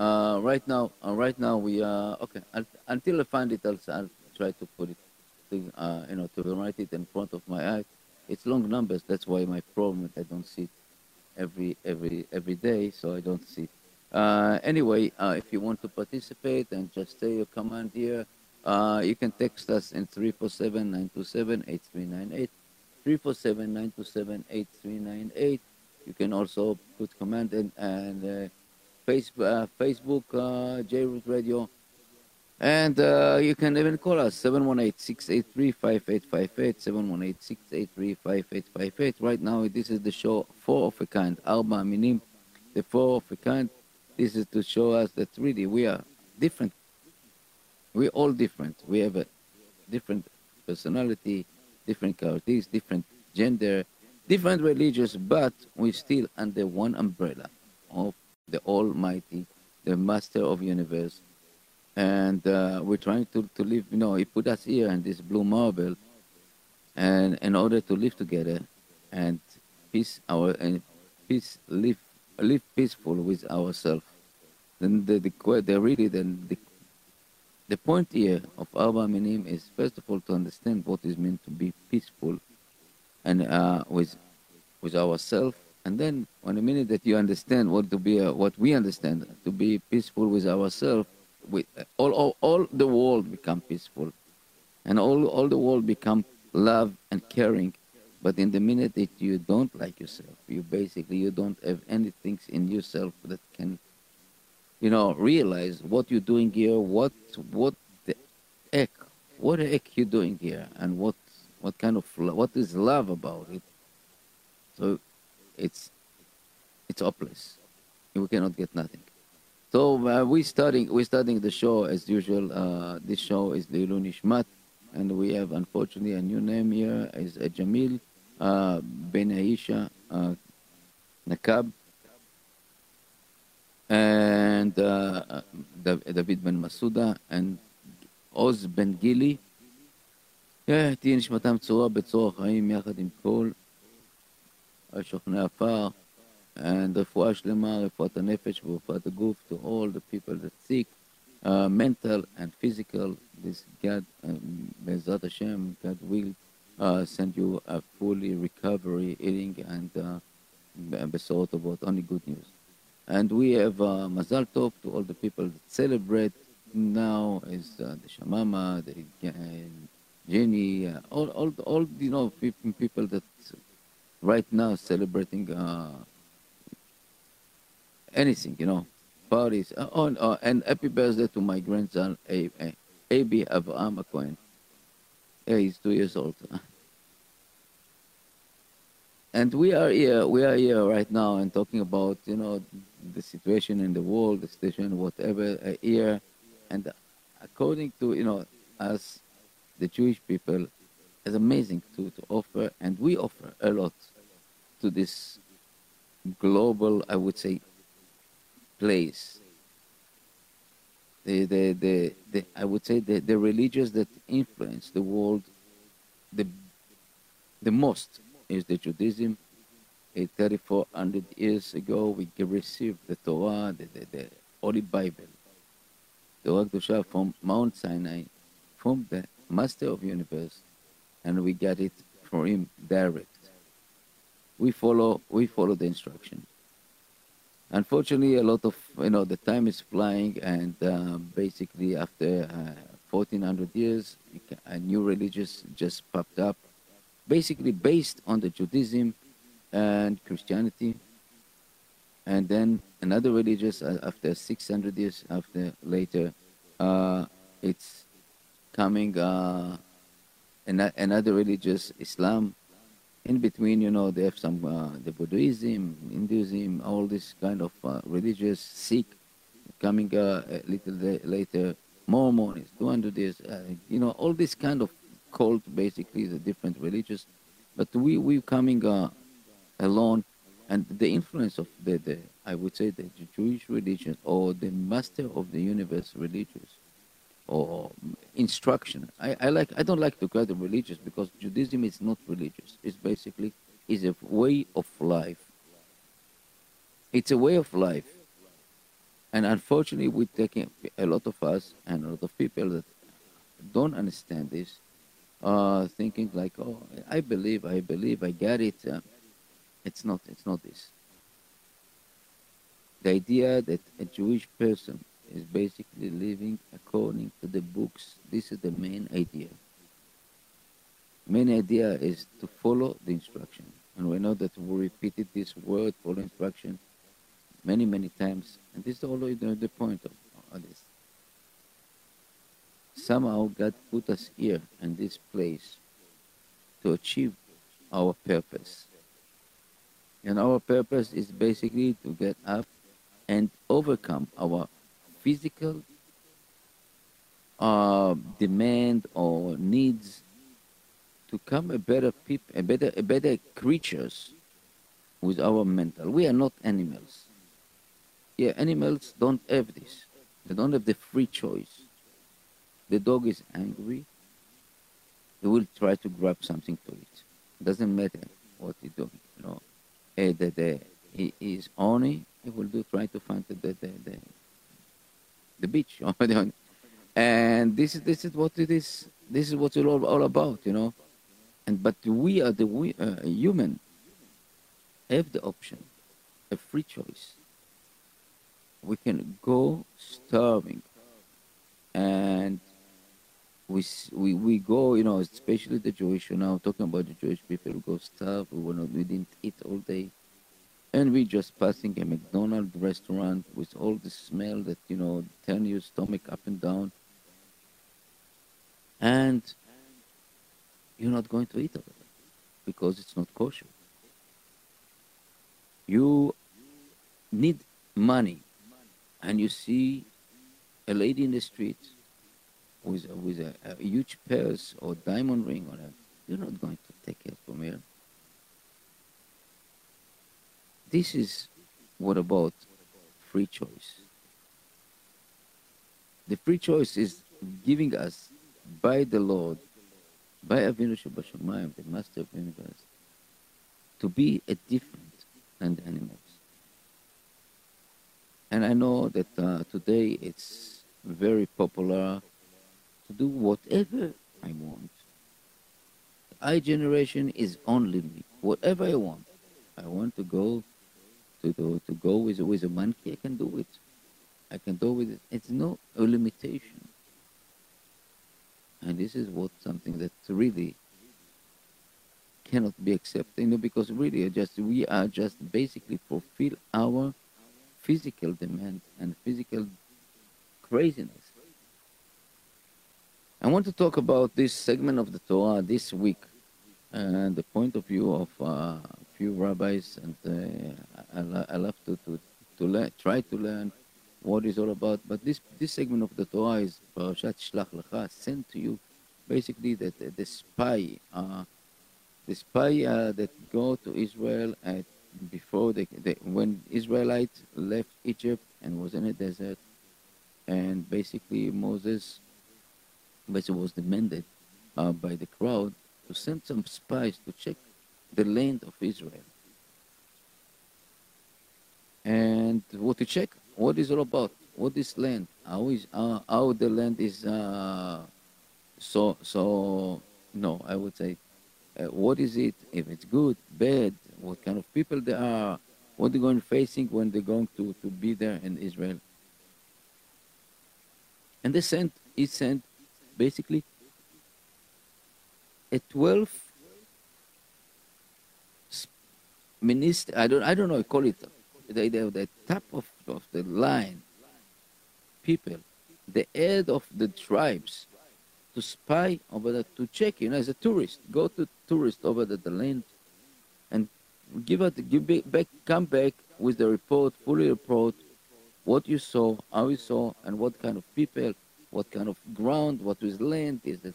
Uh, right now, uh, right now we are okay. I'll, until I find it, I'll, I'll try to put it, uh, you know, to write it in front of my eyes. It's long numbers. That's why my problem. I don't see it every every every day, so I don't see. It. Uh, anyway, uh, if you want to participate and just say your command here, uh, you can text us in 347-927-8398. 347-927-8398. You can also put command and, and uh, face, uh, Facebook, uh, JRoot Radio. And uh, you can even call us 718-683-5858, 718-683-5858. Right now, this is the show Four of a Kind, Arba Minim, the Four of a Kind. This is to show us that really we are different. We're all different. We have a different personality, different characteristics, different gender, different religions, but we're still under one umbrella of the Almighty, the Master of Universe. And uh, we're trying to, to live, you know, He put us here in this blue marble, and in order to live together and peace our and peace live live peaceful with ourselves. Then the, the, the really then the the point here of Arba Minim is first of all to understand what is meant to be peaceful and uh, with with ourselves and then on the minute that you understand what to be uh, what we understand to be peaceful with ourselves with all, all all the world become peaceful. And all all the world become love and caring. But in the minute that you don't like yourself you basically you don't have anything in yourself that can you know realize what you're doing here what what the heck what the heck you doing here and what what kind of what is love about it. So it's it's hopeless. We cannot get nothing. So uh, we studying we studying the show as usual. Uh, this show is the Nishmat, and we have unfortunately a new name here is uh, Jamil uh, Ben Aisha uh, Nakab and uh, David Ben Masuda and Oz Ben Gili. תהיה נשמתם צורה בצור החיים יחד עם כל השוכני עפר, and רפואה שלמה, רפואת הנפש ורפואת הגוף to all the people that sick, uh, mental and physical, this God, um, Bezat Hashem, God will uh, send you a fully recovery, eating and uh, besort about only good news. And we have uh, Mazal Tov to all the people that celebrate now is uh, the Shamama, the uh, Jenny, uh, all, all, all, you know, people that right now celebrating uh, anything, you know, parties. Uh, uh, and happy birthday to my grandson, A- A- A.B. Avraham Cohen. Yeah, he's two years old. And we are here, we are here right now and talking about, you know, the situation in the world, the situation, whatever, uh, here. And according to, you know, us, the Jewish people, is amazing to, to offer, and we offer a lot to this global, I would say, place. The, the, the, the, I would say the, the religions that influence the world the, the most is the Judaism. 3,400 years ago, we received the Torah, the, the, the Holy Bible, the Torah from Mount Sinai, from the Master of Universe, and we got it from him direct we follow we follow the instruction. Unfortunately, a lot of you know the time is flying, and uh, basically after uh, 1400 years, a new religion just popped up, basically based on the Judaism and Christianity, and then another religious uh, after 600 years after later, uh, it's coming uh, another religious Islam in between, you know, they have some uh, the Buddhism, Hinduism, all this kind of uh, religious Sikh coming uh, a little later, Mormon is 200 years, uh, you know, all this kind of cult, basically, the different religious. But we we coming uh, alone, and the influence of the, the I would say the Jewish religion or the master of the universe religious or instruction. I, I like I don't like to call it religious because Judaism is not religious. It's basically is a way of life. It's a way of life. And unfortunately, we're taking a lot of us and a lot of people that don't understand this, uh, thinking like, "Oh, I believe, I believe, I get it." Uh, it's not. It's not this. The idea that a Jewish person is basically living according to the books. This is the main idea. Main idea is to follow the instruction. And we know that we repeated this word, follow instruction, many, many times. And this is always the, point of, of this. Somehow God put us here in this place to achieve our purpose. And our purpose is basically to get up and overcome our physical uh, demand or needs to come a better people, a better, a better creatures with our mental. We are not animals. Yeah, animals don't have this. They don't have the free choice. The dog is angry. He will try to grab something to eat. It doesn't matter what he's doing. You know, uh, the, the, he is horny. He will do try to find the, the, the, the beach. and this is this is what it is. This is what it's all, all about. You know, and but we are the we, uh, human have the option, a free choice. We can go starving, and we we we go, you know, especially the Jewish. You know, talking about the Jewish people who go starve. We we didn't eat all day, and we just passing a McDonald's restaurant with all the smell that you know turn your stomach up and down, and you're not going to eat of it because it's not kosher. You need money, and you see a lady in the street with a, with a, a huge purse or diamond ring on her. You're not going to take it from her. This is what about free choice. The free choice is giving us by the Lord by Avinu Shebashamayim, the Master of the Universe, to be a different than the animals. And I know that uh, today it's very popular to do whatever I want. I generation is only me. Whatever I want. I want to go to do, to go with with a monkey. I can do it. I can do with it. It's no a limitation. And this is what something that really cannot be accepted, you know, because really just we are just basically fulfill our physical demand and physical craziness. I want to talk about this segment of the Torah this week and the point of view of uh, few rabbis, and uh, I, I love to, to, to try to learn what it's all about. But this this segment of the Torah is Parashat Shlach Lecha, sent to you, basically that the, the spy, uh, the spy uh, that go to Israel at, before they, they, when Israelites left Egypt and was in a desert, and basically Moses basically was demanded uh, by the crowd to send some spies to check the land of Israel. And what to check? what is all about? What is land? How is uh, how the land is uh, so so? No, I would say, uh, what is it? If it's good, bad, what kind of people they are, what they're going facing when they're going to to be there in Israel. And they sent, he sent, basically, a twelve minister. I don't I don't know. I call it the, the, the top of, of the line people, the head of the tribes, to spy over there, to check, you know, as a tourist, go to tourist over the, the land and give it, give back, come back with the report, fully report, what you saw, how you saw, and what kind of people, what kind of ground, what is land, is it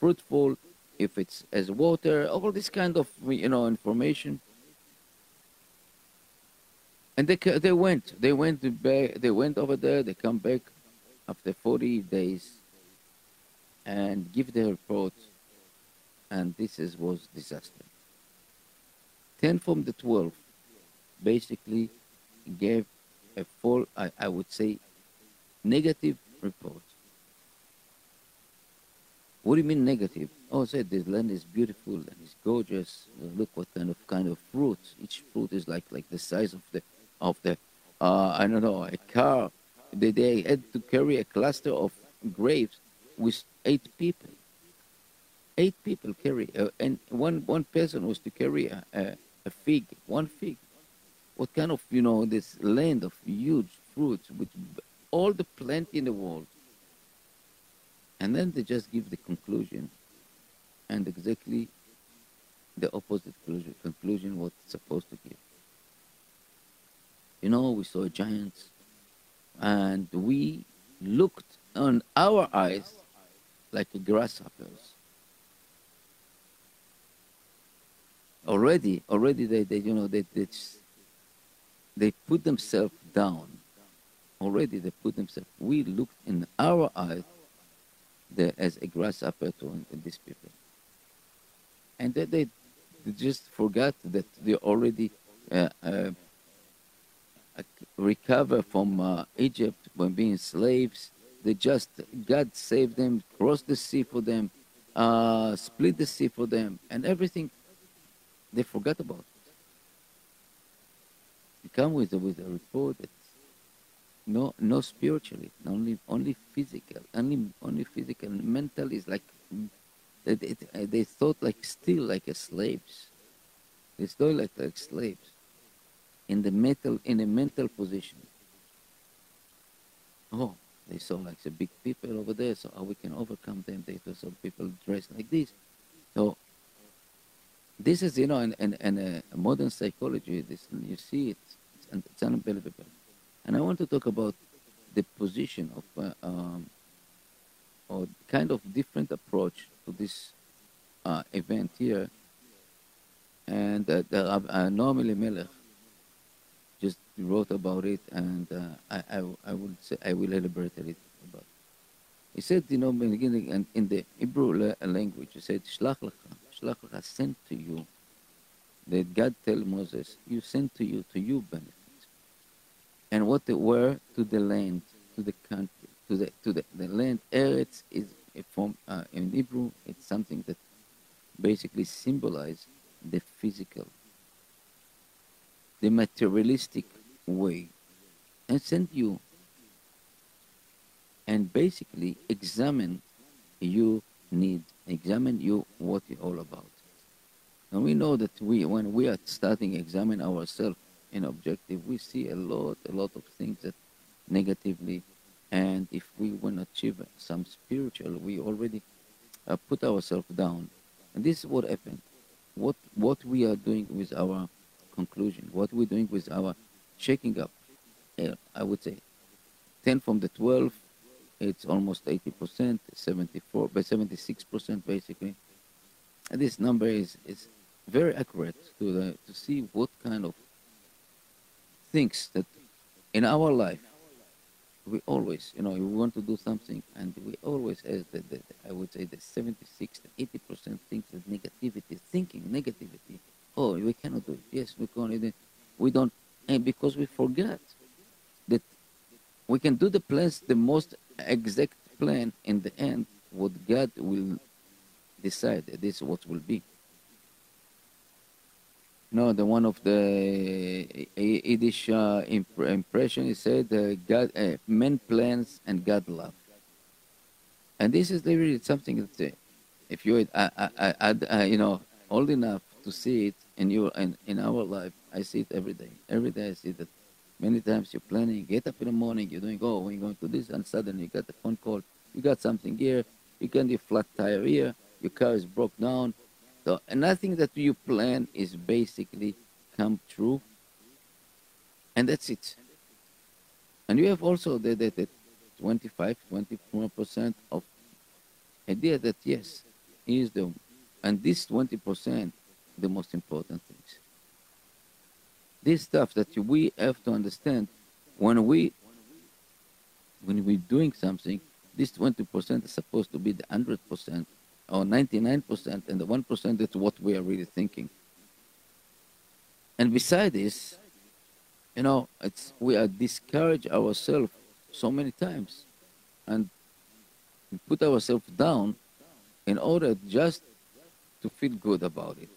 fruitful, if it's as water, all this kind of, you know, information and they they went, they went back, they went over there. They come back after 40 days and give their report. And this is, was disaster. 10 from the 12 basically gave a full, I, I would say, negative report. What do you mean negative? Oh, said this land is beautiful and it's gorgeous. Look what kind of kind of fruits. Each fruit is like like the size of the of the uh, I don't know a car. They, they had to carry a cluster of grapes with eight people. Eight people carry, uh, and one one person was to carry a, a, a fig, one fig. What kind of you know this land of huge fruits with all the plenty in the world? And then they just give the conclusion, and exactly the opposite conclusion, conclusion what it's supposed to give. You know, we saw giants, and we looked on our eyes like grasshoppers. Already, already they, they you know, they, they, they put themselves down. Already they put themselves. We looked in our eyes the, as a grasshopper to these people. And they, they just forgot that they already uh, uh, recover from uh, Egypt when being slaves. They just, God saved them, crossed the sea for them, uh, split the sea for them, and everything they forgot about it. They come with, with a report that no no spiritually only only physical only only physical mental is like they, they, they thought like still like a slaves they still like like slaves in the mental in a mental position. Oh they saw like the big people over there so we can overcome them? They saw people dressed like this. So this is you know in, in, in a modern psychology this you see it it's, it's unbelievable. And I want to talk about the position of, uh, um, or kind of different approach to this uh, event here. And uh, the, uh, Elimelech just wrote about it, and uh, I, I, I would say I will elaborate a little about. He said, you know, in the in the Hebrew language, he said, "Shlach lecha, shlach lecha, sent to you." That God tell Moses, "You sent to you, to you benefit." and what they were to the land, to the country, to the to the, the land. Eretz is a form uh, in Hebrew. It's something that basically symbolizes the physical, the materialistic way, and send you and basically examine you need, examine you what you're all about. And we know that we, when we are starting examine ourselves, in objective, we see a lot, a lot of things that negatively, and if we want to achieve some spiritual, we already uh, put ourselves down. And this is what happened. What what we are doing with our conclusion, what we're doing with our shaking up. I would say, ten from the twelve, it's almost eighty percent, seventy-four, but seventy-six percent basically. And this number is is very accurate to the to see what kind of things that in our life, we always, you know, we want to do something, and we always, as the, the, I would say, the 76 to 80 percent thinks that negativity, thinking negativity. Oh, we cannot do it. Yes, we can't. We don't, and because we forget that we can do the plans, the most exact plan. In the end, what God will decide, this is what will be. No, the one of the Yiddish uh, imp- impression is said, uh, God, uh, men plans and God love. And this is really something that, uh, if you, I, I, I, I, you know, old enough to see it in your, in, in our life, I see it every day. Every day I see that. Many times you're planning, get up in the morning, you're doing, oh, we're going to this, and suddenly you got a phone call, you got something here, you got a flat tire here, your car is broke down, so nothing that you plan is basically come true. And that's it. And you have also the, the, the 25, 24% of idea that yes, is the, and this 20%, the most important things. This stuff that we have to understand when we, when we're doing something, this 20% is supposed to be the 100% or 99%, and the 1% is what we are really thinking. And beside this, you know, it's we are discourage ourselves so many times, and put ourselves down in order just to feel good about it,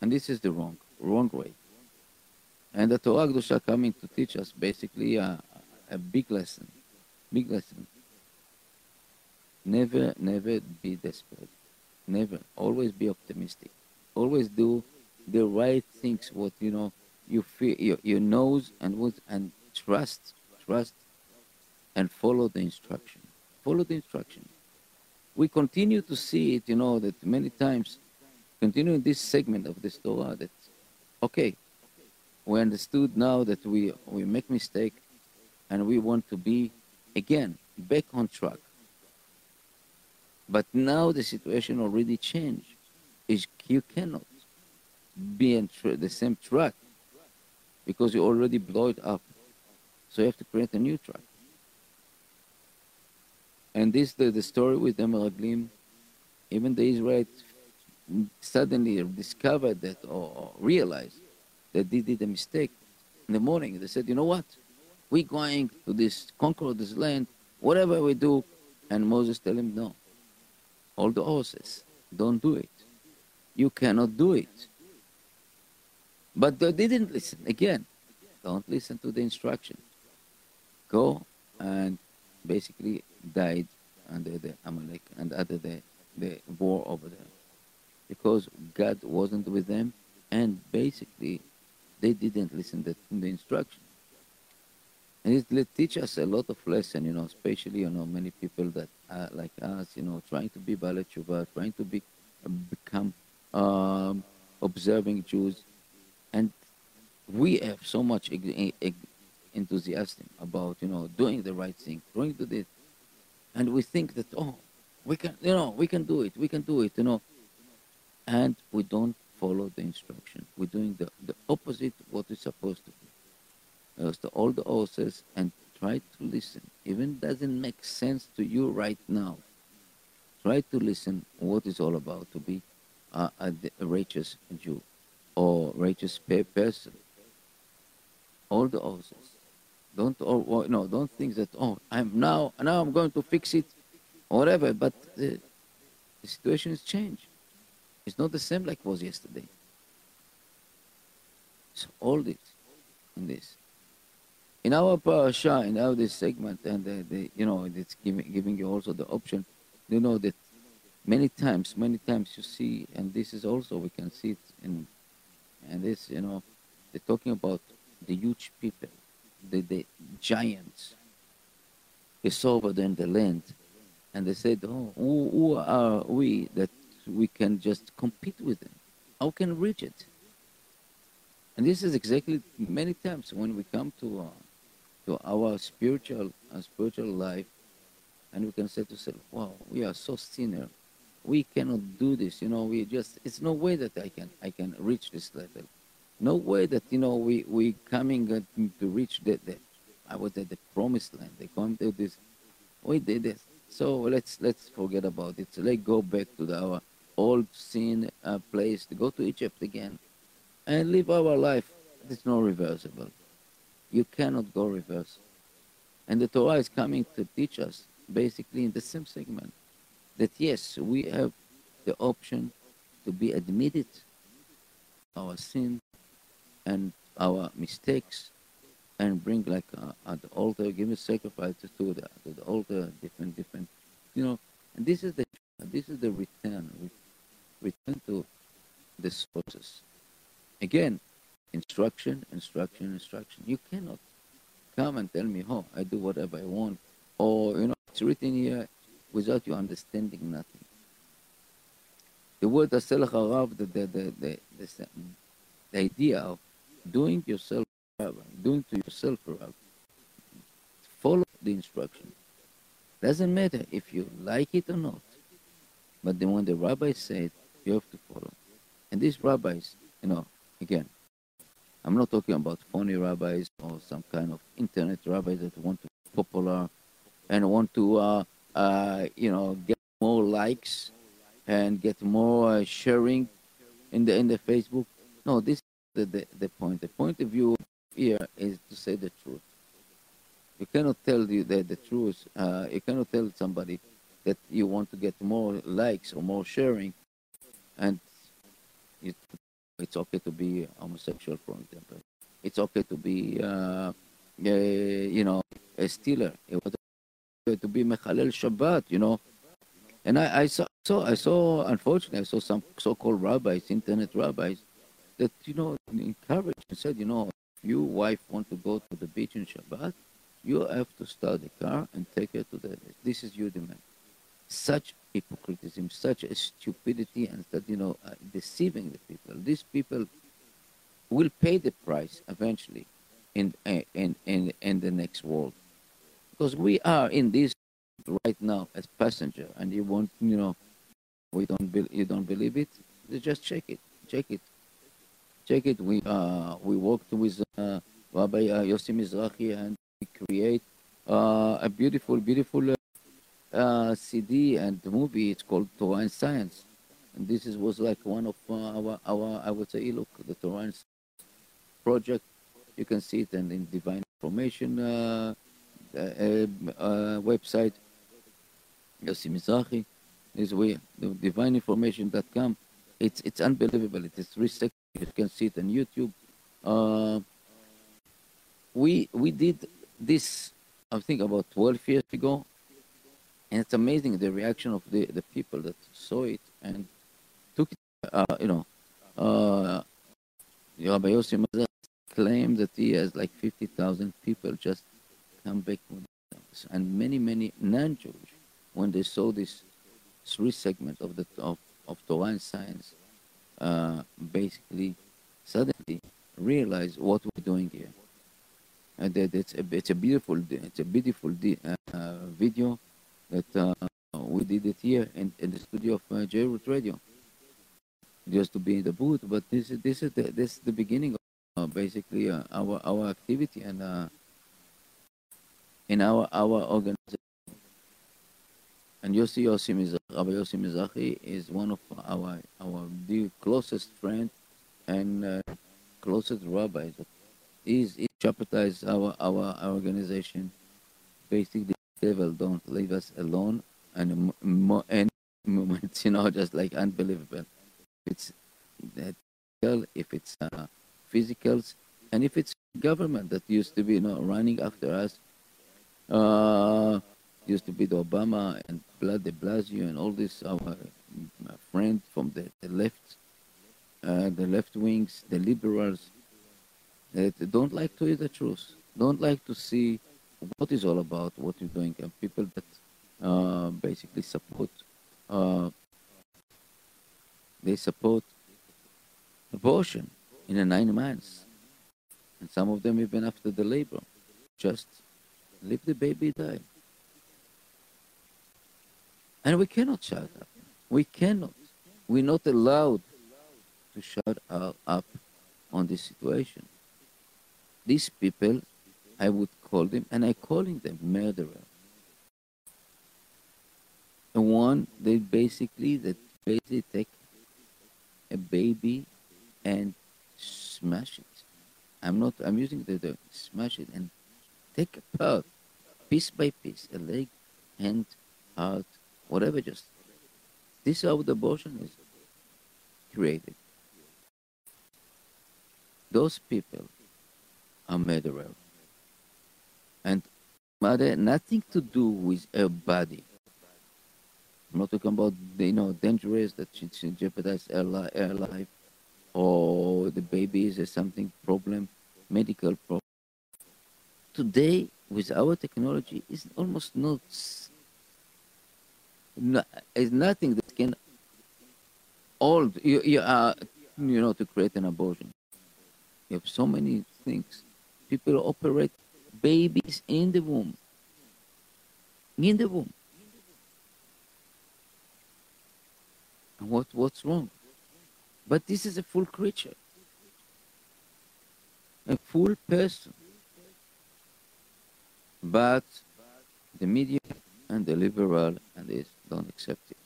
and this is the wrong wrong way. And the Torah Kedusha coming to teach us basically a, a big lesson, big lesson. Never, never be desperate. Never. Always be optimistic. Always do the right things. What you know, you feel, your, your nose and what, and trust, trust, and follow the instruction. Follow the instruction. We continue to see it. You know that many times, continuing this segment of the Torah. That okay, we understood now that we we make mistake, and we want to be again back on track. But now the situation already changed. Is you cannot be in the same track because you already blow it up. So you have to create a new track. And this the, the story with the Meraglim, even the Israelites suddenly discovered that or, realized they did a mistake. In the morning, they said, you know what? We're going to this conquer this land, whatever we do. And Moses tell him, no, all the horses. Don't do it. You cannot do it. But they didn't listen. Again, don't listen to the instruction. Go and basically died under the Amalek and under the, the war over there. Because God wasn't with them and basically they didn't listen to the instruction. And it teach us a lot of lesson, you know, especially, you know, many people that are like us, you know, trying to be Baalei Teshuva, trying to be, become um, observing Jews. And we have so much enthusiasm about, you know, doing the right thing, trying to it. And we think that, oh, we can, you know, we can do it, we can do it, you know. And we don't follow the instruction. We're doing the, the opposite what we're supposed to do to all the horses and try to listen. Even doesn't make sense to you right now. Try to listen what it's all about to be a, a righteous Jew or righteous person. All the horses. Don't or, no, don't think that oh I'm now now I'm going to fix it or whatever. But the, the situation has changed. It's not the same like was yesterday. So all this in this in our parasha, in our this segment, and the, the, you know, it's giving, giving you also the option, you know, that many times, many times you see, and this is also, we can see it in, and this, you know, they're talking about the huge people, the, the giants. They saw over in the land, and they said, oh, who, who are we that we can just compete with them? How can we reach it? And this is exactly many times when we come to uh, to our spiritual uh, spiritual life, and we can say to ourselves, "Wow, we are so sinner. We cannot do this. You know, we just it's no way that I can I can reach this level. No way that you know we we coming to reach the, the I was at the promised land. They come to this. We did this. So let's let's forget about it. Let's go back to the, our old sin uh, place. To go to Egypt again, and live our life. It's no reversible. You cannot go reverse. And the Torah is coming to teach us, basically in the same segment, that yes, we have the option to be admitted our sin and our mistakes and bring like uh, at the altar, give a sacrifice to the, to the altar, different, different, you know. And this is the this is the return, return to the sources. Again, instruction, instruction, instruction. You cannot come and tell me, oh, I do whatever I want, or, you know, it's written here without you understanding nothing. The word asel harav, the, the, the, the, the, the idea of doing yourself doing to yourself follow the instruction. Doesn't matter if you like it or not. But then when the rabbi said, you have to follow. And these rabbis, you know, again, I'm not talking about phony rabbis or some kind of internet rabbis that want to be popular and want to, uh, uh, you know, get more likes and get more uh, sharing in the in the Facebook. No, this is the, the, the point. The point of view here is to say the truth. You cannot tell the, the, the truth. Uh, you cannot tell somebody that you want to get more likes or more sharing, and it, it's okay to be homosexual, for example. It's okay to be, uh, you know, a stealer. It was to be Mechalel Shabbat, you know. And I, I saw, so I saw, unfortunately, I saw some so-called rabbis, internet rabbis, that you know encouraged and said, you know, if your wife want to go to the beach in Shabbat, you have to start the car and take her to the. This is your demand. Such hypocrisy, such a stupidity, and that you know, uh, deceiving the people. These people will pay the price eventually in uh, in in in the next world, because we are in this right now as passenger, and you want you know, we don't be, you don't believe it, just check it, check it check it. We uh, we worked with uh, Rabbi uh, Yossi Mizrahi and we create uh, a beautiful, beautiful uh, uh CD and movie. It's called Torah and Science. And this is, was like one of uh, our, our, I would say, look, the Torah and project. You can see it in, in Divine Information website. Yossi Mizrahi is we, the divineinformation.com. It's, it's unbelievable. It is three seconds you can see it on YouTube. Uh, we we did this, I think, about 12 years ago, and it's amazing the reaction of the, the people that saw it and took it. Uh, you know, uh, Rabbi Yossi Mizrahi claimed that he has like 50,000 people just come back and many many non-Jewish when they saw this three segment of the of, of Torah and science uh, basically suddenly realize what we're doing here. And that it's a, it's a beautiful it's a beautiful uh, video that uh, we did it here in, in the studio of uh, J-Root Radio. Just to be in the booth, but this is this is the this is the beginning of uh, basically uh, our our activity and in our our organization. And Yossi Yossi Mizrahi, Rabbi Yossi Mizrahi is one of our our dear closest friend and uh, closest rabbi. He's he jeopardized our, our our organization. Basically, devil don't leave us alone, and any moments, you know, just like unbelievable. It's that if it's uh, physicals, and if it's government that used to be, you know, running after us. Uh, used to be the Obama and de Blasio and all this our friend from the, the left, uh, the left wings, the liberals, that don't like to hear the truth, don't like to see what is all about, what you're doing, and people that uh, basically support, uh, they support abortion in the nine months, and some of them even after the labor, just leave the baby die. And we cannot shut up. We cannot. We're not allowed to shut up on this situation. These people, I would call them, and I calling them murderers. The one they basically that basically take a baby and smash it. I'm not. I'm using the, the smash it and take apart piece by piece, a leg, hand, heart, whatever, just this is how the abortion is created. Those people are murderers. Mother, nothing to do with her body. I'm not talking about, you know, dangerous that she, she jeopardize her, li- her life or the baby is something problem, medical problem. Today, with our technology, it's almost not no, nothing that can hold you, you, uh, you know to create an abortion. You have so many things. People operate babies in the womb. In the womb. And what what's wrong? But this is a full creature. A full person. But the media and the liberal and this don't accept it.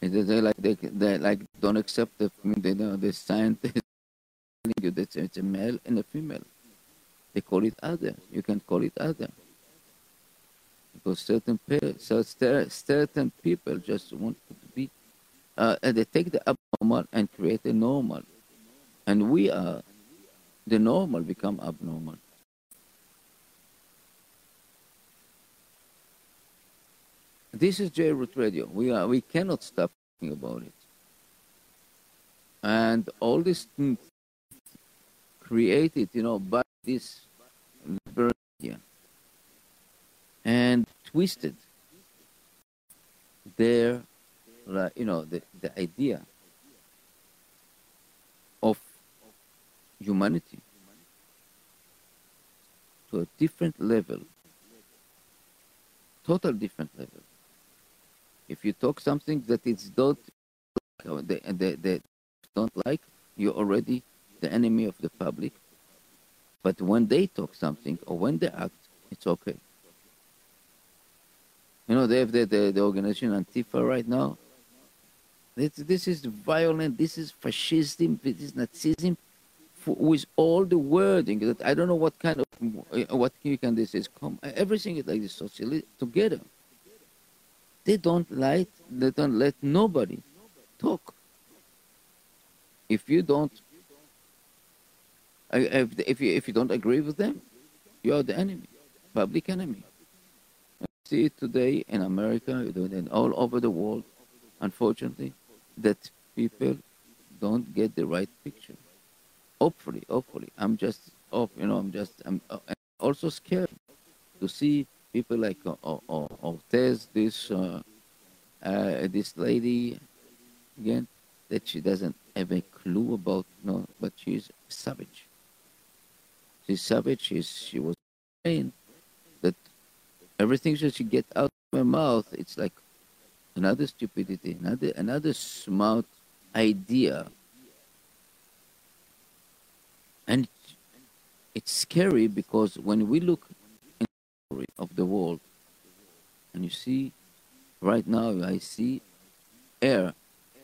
They, they like they, they like don't accept the you know, the scientists you that it's a male and a female. They call it other. You can call it other. Because certain so certain people just want to be, uh, and they take the abnormal and create a normal. And we are, the normal become abnormal. This is J Root Radio. We are we cannot stop talking about it. And all things created, you know, by this media and twisted their, uh, you know, the, the idea of humanity to a different level, total different level. If you talk something that is not they, they, they don't like, you're already the enemy of the public. But when they talk something or when they act, it's okay. You know, they have the, the, the organization Antifa right now. This, this is violent, this is fascism, this is Nazism, for, with all the wording that I don't know what kind of, uh, what you can this is, come, everything is like this, socially together. They don't let they don't let nobody talk. If you don't if, you if you don't agree with them, you are the enemy, public enemy. I see it today in America, and all over the world, unfortunately, that people don't get the right picture. Hopefully, hopefully, I'm just, oh, you know, I'm just, I'm uh, also scared to see people like uh, Ortez, this uh, uh, this lady, again, that she doesn't have a clue about, You no, but she's savage. She's savage. She's, she was saying that everything that she get out of her mouth, it's like another stupidity, another another smart idea. And it's scary because when we look in the story of the world. And you see, right now, I see Air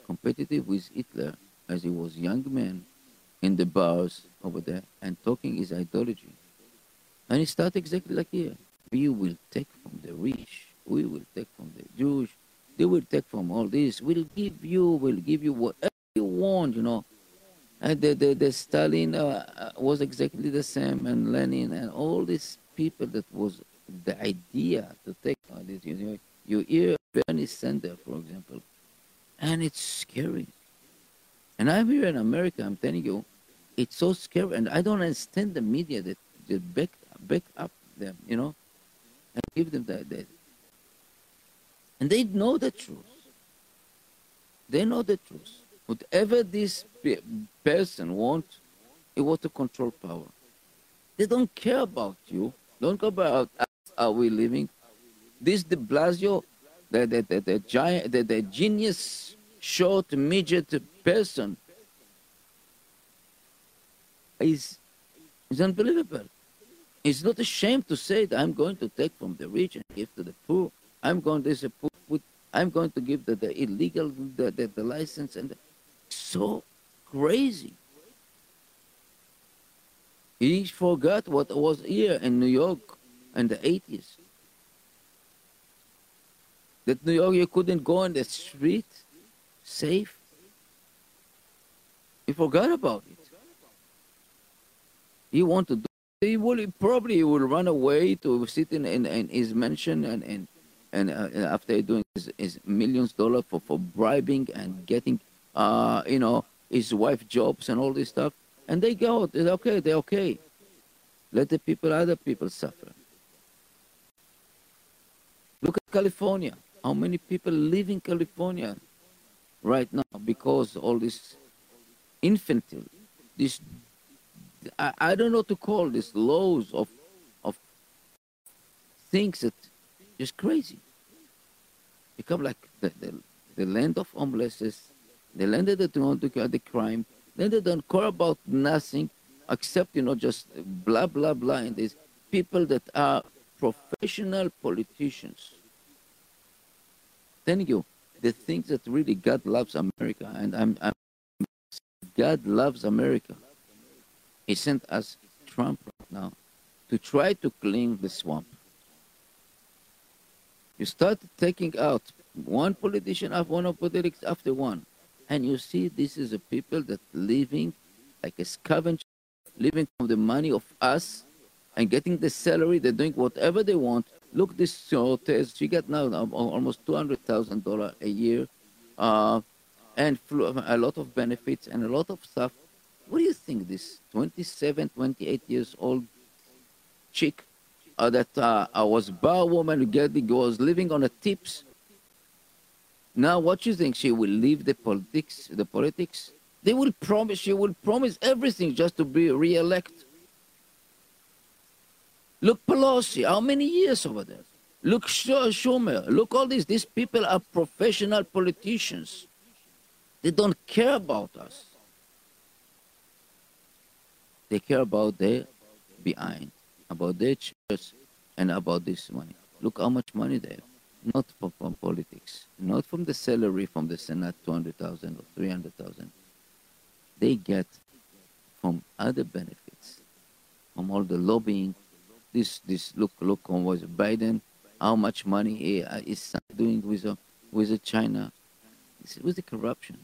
competitive with Hitler as he was young man in the bars over there and talking his ideology. And he started exactly like here. We will take from the rich. We will take from the Jewish. They will take from all this. We'll give you, we'll give you whatever you want, you know. And the, the, the Stalin uh, uh was exactly the same, and Lenin, and all these people that was the idea to take on this. You, know, you hear Bernie Sanders, for example, and it's scary. And I'm here in America, I'm telling you, it's so scary. And I don't understand the media that, that back, back up them, you know, and give them that. And they know the truth. They know the truth. Whatever this person wants, he wants to control power. They don't care about you. Don't care about us. are we living? This de Blasio, the, the, the, the giant, the, the genius, short, midget person, is, is unbelievable. He's not ashamed to say that I'm going to take from the rich and give to the poor. I'm going to I'm going to give the, the illegal the, the, the license and the, so crazy. He forgot what was here in New York in the 80s. That New York, you couldn't go on the street safe. He forgot about it. He wanted to do he will probably will run away to sit in, in, in his mansion and and, and uh, after doing his, his millions dollar for, for bribing and getting uh you know his wife jobs and all this stuff. And they go they're okay they're okay. Let the people other people suffer. Look at California. How many people live in California right now because all this infantile, this I, I don't know to call this laws of of things that just crazy. Become like the, the, the land of homelessness, the land that don't commit the crime, then they don't care about nothing except you know just blah blah blah and these people that are professional politicians telling you the things that really God loves America, and I'm, I'm God loves America. He sent us Trump right now to try to clean the swamp. You start taking out one politician after one politics after one, and you see this is a people that living like a scavenger, living from the money of us and getting the salary. They're doing whatever they want. Look, this Ortiz, she got now almost two hundred thousand dollar a year, uh, and a lot of benefits and a lot of stuff. What do you think? This 27, 28 years old chick uh, that uh, I was bar woman getting was living on a tips. Now, what do you think? She will leave the politics? The politics? They will promise. She will promise everything just to be re-elected. Look, Pelosi. How many years over there? Look, Schumer. Look, all these. These people are professional politicians. They don't care about us. They care about their behind about their church and about this money. Look how much money they have. Not from, from politics, not from the salary from the Senate, 200,000 or 300,000. They get from other benefits, from all the lobbying. This, this look, look on was Biden, how much money he is doing with, uh, with China. This was the corruption.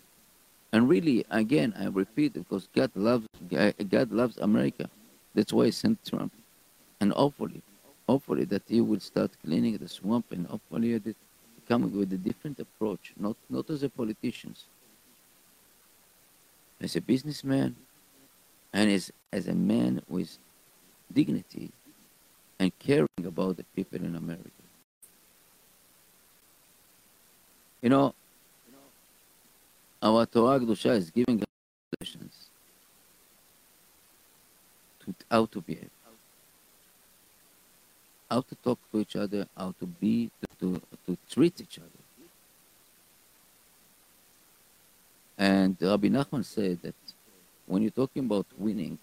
And really, again, I repeat, because God loves, God loves America. That's why he sent Trump and hopefully, hopefully that he will start cleaning the swamp and hopefully that coming with a different approach, not, not as a politician, as a businessman and as, as a man with dignity and caring about the people in America. You know, our Torah Kedusha is giving us lessons to how to behave how to talk to each other, how to be, to, to treat each other. And Rabbi Nachman said that when you're talking about winning,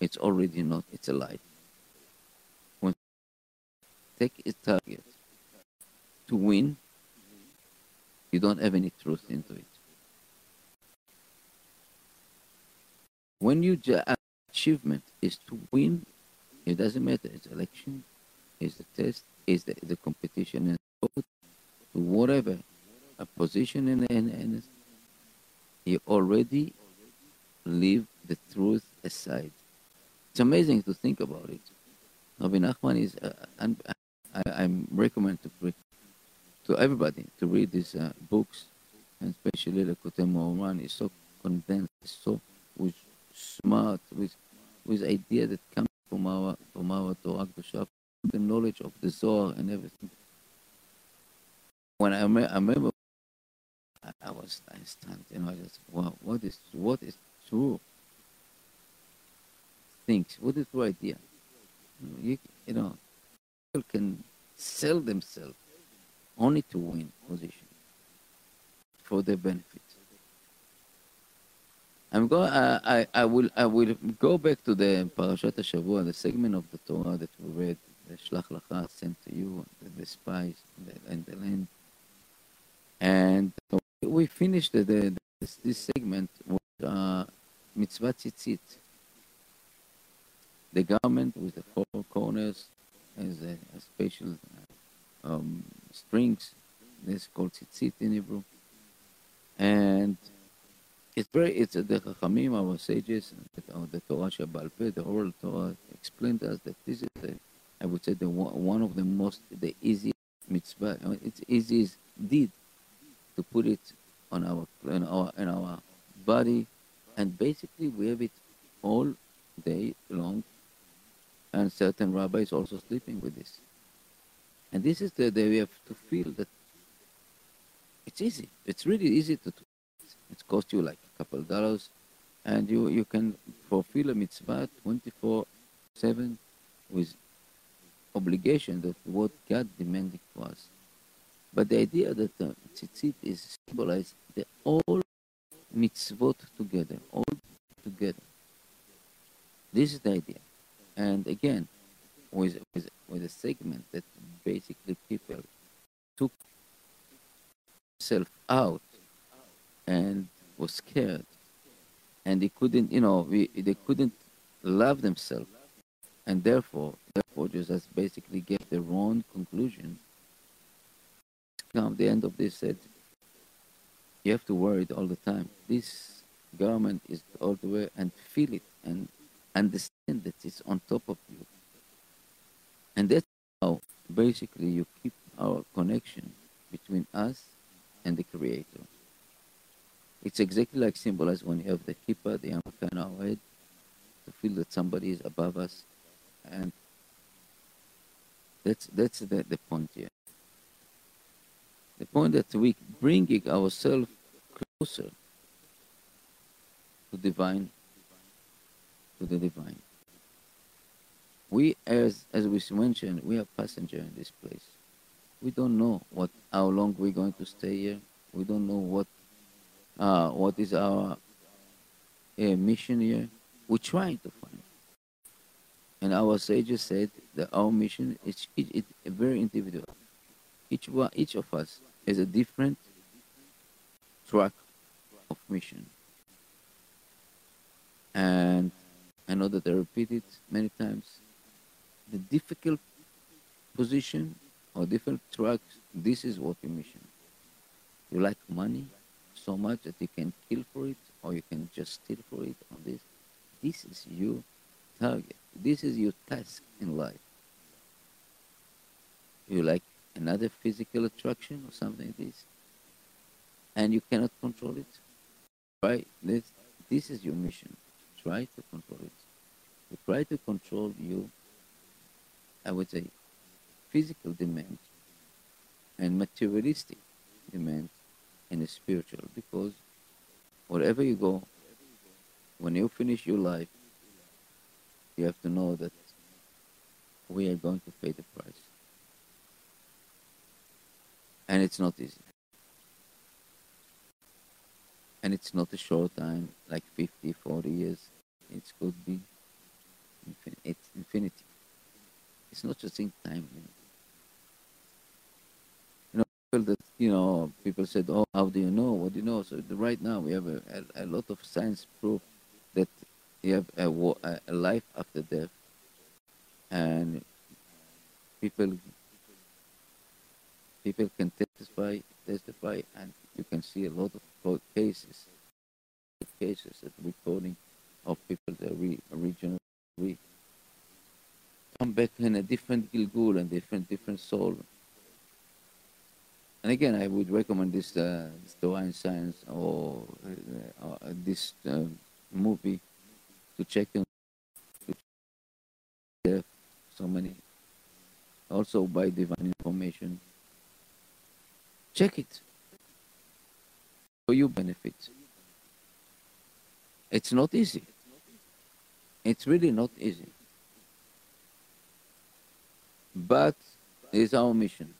it's already not, it's a lie. When take a target to win, you don't have any truth into it. When your achievement is to win, it doesn't matter. It's election, it's the test, it's the, the competition, and whatever a position in, in, in you already leave the truth aside. It's amazing to think about it. Rabbi Nachman is, uh, and I, I recommend to to everybody to read these uh, books, and especially the Likutei Moharan. It's so condensed, so with smart, with with idea that comes from our from our Torah the knowledge of the Zohar and everything. When I, me- I remember, I, I was I stunned, you know, I just wow, what is what is true? Things, what is true idea? You, you know, people can sell themselves only to win position for their benefit. I'm go. I, I, I will. I will go back to the Parashat Hashavua, the segment of the Torah that we read, the Shlach Lacha sent to you, the, the spies and the land. And we finished the, the, this, this segment with uh, mitzvah tzitzit, the garment with the four corners has a, a special um, strings. This is called tzitzit in Hebrew, and it's very, it's the Chachamim, our sages, the, uh, the Torah Shabbal the oral Torah explained to us that this is, the, I would say, the one of the most, the easiest mitzvah. It's easiest deed to put it on our, in our, in our body, and basically we have it all day long, and certain rabbis also sleeping with this. And this is the, day we have to feel that it's easy. It's really easy to, it costs you like a couple dollars, and you, you can fulfill a mitzvah 24 7 with obligation of what God demanded for us. But the idea that the tzitzit is symbolized the all mitzvot together, all together. This is the idea. And again, with, with, with a segment that basically people took self out and was scared and they couldn't, you know, we, they couldn't love themselves, and therefore, therefore, Jesus basically gave the wrong conclusion. Come the end of this said, you have to wear it all the time. This garment is all the way and feel it and understand that it's on top of you. And that's how basically you keep our connection between us and the Creator. It's exactly like symbolized when you have the kippah, the yarmulke on our head, to feel that somebody is above us. And that's, that's the, the point here. The point that we bringing ourselves closer to divine, to the divine. We, as as we mentioned, we are passenger in this place. We don't know what how long we're going to stay here. We don't know what uh, what is our uh, mission here. We're trying to find. And our sages said that our mission is it, it, very individual. Each one, each of us has a different track of mission. And I know that I repeat it many times. The difficult position or different tracks, this is what your mission. You like money so much that you can kill for it or you can just steal for it on this. This is your target. This is your task in life. You like another physical attraction or something like this, and you cannot control it. Right? This, this is your mission. Try to control it. You try to control you, I would say, physical demand and materialistic demand and it's spiritual because wherever you go, when you finish your life, you have to know that we are going to pay the price. And it's not easy. And it's not a short time, like 50, 40 years. It could be infin- it's infinity. It's not just in time. You know. That, you know, people said, oh, how do you know? What do you know? So right now we have a, a, a lot of science proof that you have a, a life after death. And people people can testify, testify, and you can see a lot of cases, cases that recording of people that we originally we come back in a different Gilgul and different different soul. And again, I would recommend this uh, Torah Science or uh, uh, this uh, movie to check in. There are so many. Also by divine information Check it for your benefit. It's not easy. It's really not easy. But it's our mission.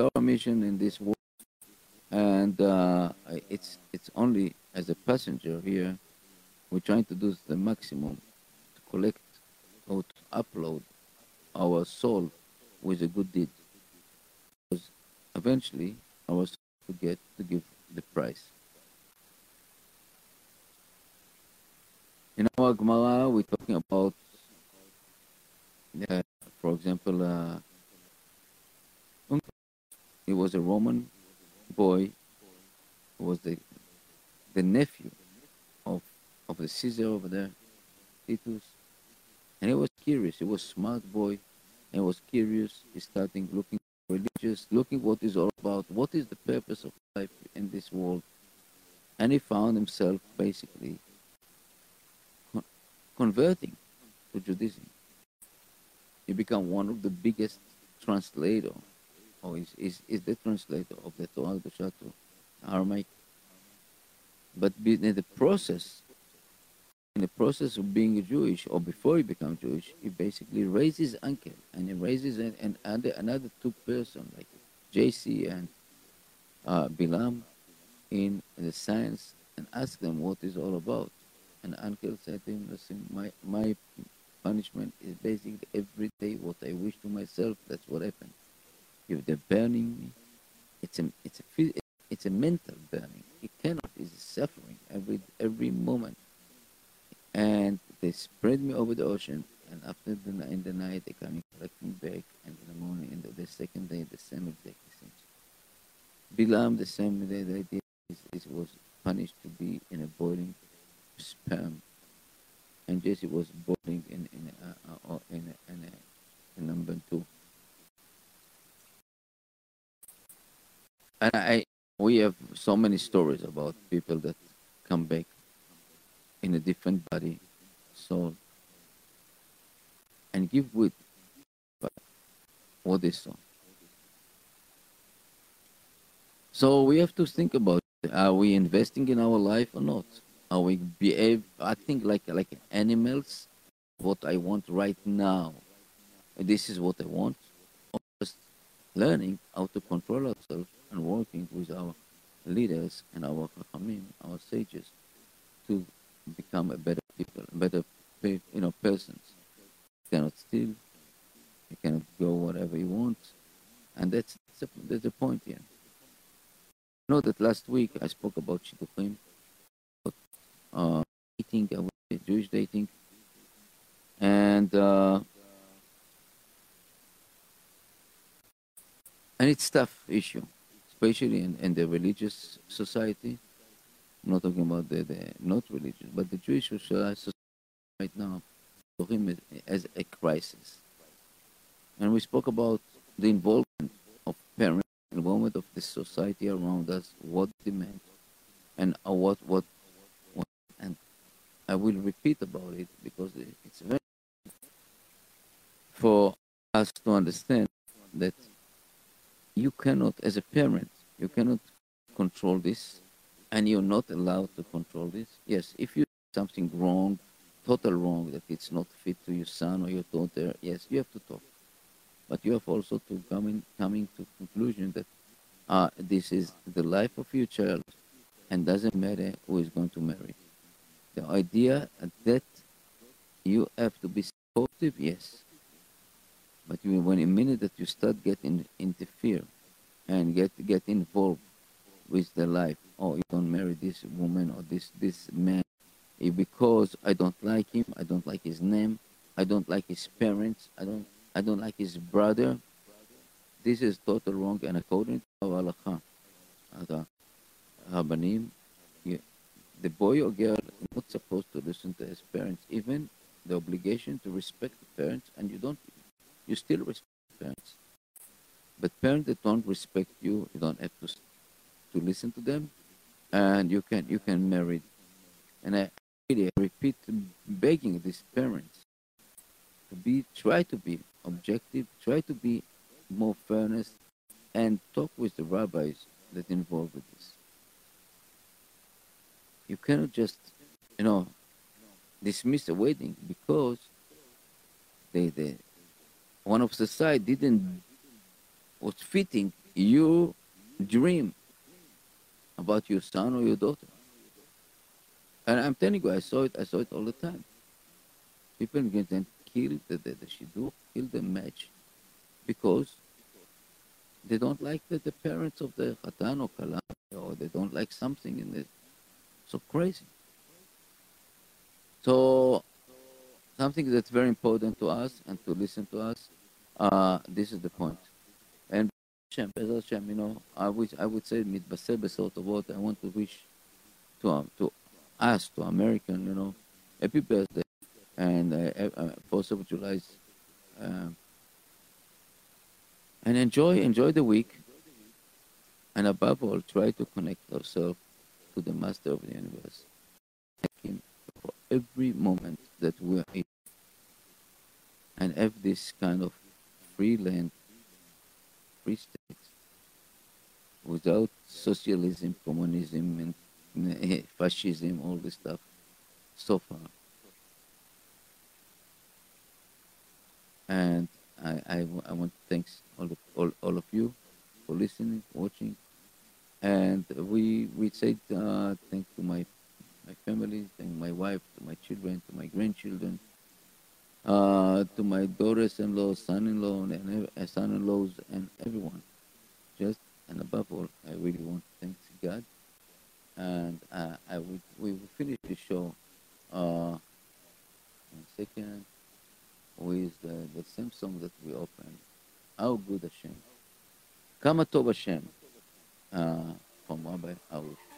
Our mission in this world. And uh, it's, it's only as a passenger here, we're trying to do the maximum to collect or to upload our soul with a good deed because eventually I was to get to give the price. In our Gemara, we're talking about, uh, for example, uh, he was a Roman boy who was the the nephew of of the Caesar over there, Titus, and he was curious. He was smart boy, and was curious. Started looking religious, looking what is all about, what is the purpose of life in this world. And he found himself basically con- converting to Judaism. He became one of the biggest translator, or is, is, is the translator of the Torah Kedusha to Aramaic. But in the process, in the process of being Jewish, or before he became Jewish, he basically raised his uncle and he raises an, an, another, another two person like JC and uh, Bilam in the science and ask them what is all about. And uncle said to him, listen, my, my punishment is basically every day what I wish to myself, that's what happened. If they're burning me, it's a, it's a, it's a mental burning. It cannot, it's suffering. every every moment. And they spread me over the ocean. And after the in the night, they come and collect me back. And in the morning, and the, second day, the same exact thing. Bilam, the same day, the idea is, is was punished to be in a boiling sperm, and Jesse was boiling in in a, in a, in, a, in number two. And I, we have so many stories about people that come back in a different body, soul, and give with what they saw. So we have to think about are we investing in our life or not? Are we behave? I think like like animals. What I want right now, this is what I want. Learning how to control ourselves and working with our leaders and our chachamim, our sages, to become a better people, better you know persons. You cannot steal. You cannot go whatever you want, and that's that's, a, that's the point here. You know that last week I spoke about shidduchim, about uh, dating, uh, Jewish dating, and uh, and it's tough issue especially in, in the religious society. I'm not talking about the, the not religious, but the Jewish society right now, for him as a crisis. And we spoke about the involvement of parents, involvement of the society around us, what demand, and uh, what, what, what, and I will repeat about it because it's very for us to understand that you cannot, as a parent, you cannot control this, and you're not allowed to control this. Yes, if you do something wrong, total wrong, that it's not fit to your son or your daughter, yes, you have to talk. But you have also to come in, coming to conclusion that uh, this is the life of your child, and doesn't matter who is going to marry. The idea that you have to be supportive, yes, but you, when a minute that you start getting interfere and get get involved with the life, oh, you don't marry this woman or this this man eh, because I don't like him, I don't like his name, I don't like his parents, I don't I don't like his brother. This is total wrong and according to our halacha, the boy or girl is not supposed to listen to his parents, even the obligation to respect the parents, and you don't you still respect parents. But parents that don't respect you, you don't have to to listen to them, and you can you can marry. And I really repeat, begging these parents to be try to be objective, try to be more fairness, and talk with the rabbis that involved with this. You cannot just, you know, dismiss a wedding because they, they one of the side didn't was fitting your dream about your son or your daughter. And I'm telling you, I saw it. I saw it all the time. People get then kill the the, the shidduch, kill the match, because they don't like the, the parents of the chatan or kalam, or they don't like something in it. So crazy. So something that's very important to us and to listen to us. Uh, this is the point. And Hashem, Hashem, you know, I wish I would say mitbaseh of what I want to wish to um, to us, to American, you know, happy birthday and uh, uh, Fourth of July. Uh, and enjoy enjoy the week, and above all, try to connect ourselves to the Master of the Universe. Thank Him for every moment that we are in and have this kind of free land, free state, without socialism, communism, and fascism, all this stuff, so far. And I, I, I want to thank all of, all, all of you for listening, watching. And we we say uh, thank to my my family, thank my wife, to my children, to my grandchildren, uh, to my daughters-in-law, son-in-law, and son-in-laws, and everyone. Just and above all, I really want to thank God, and uh, I would we will finish the show. Uh, second with the same song that we opened, "Our Good Hashem," "Kama Tov Hashem," uh, from Rabbi Arush.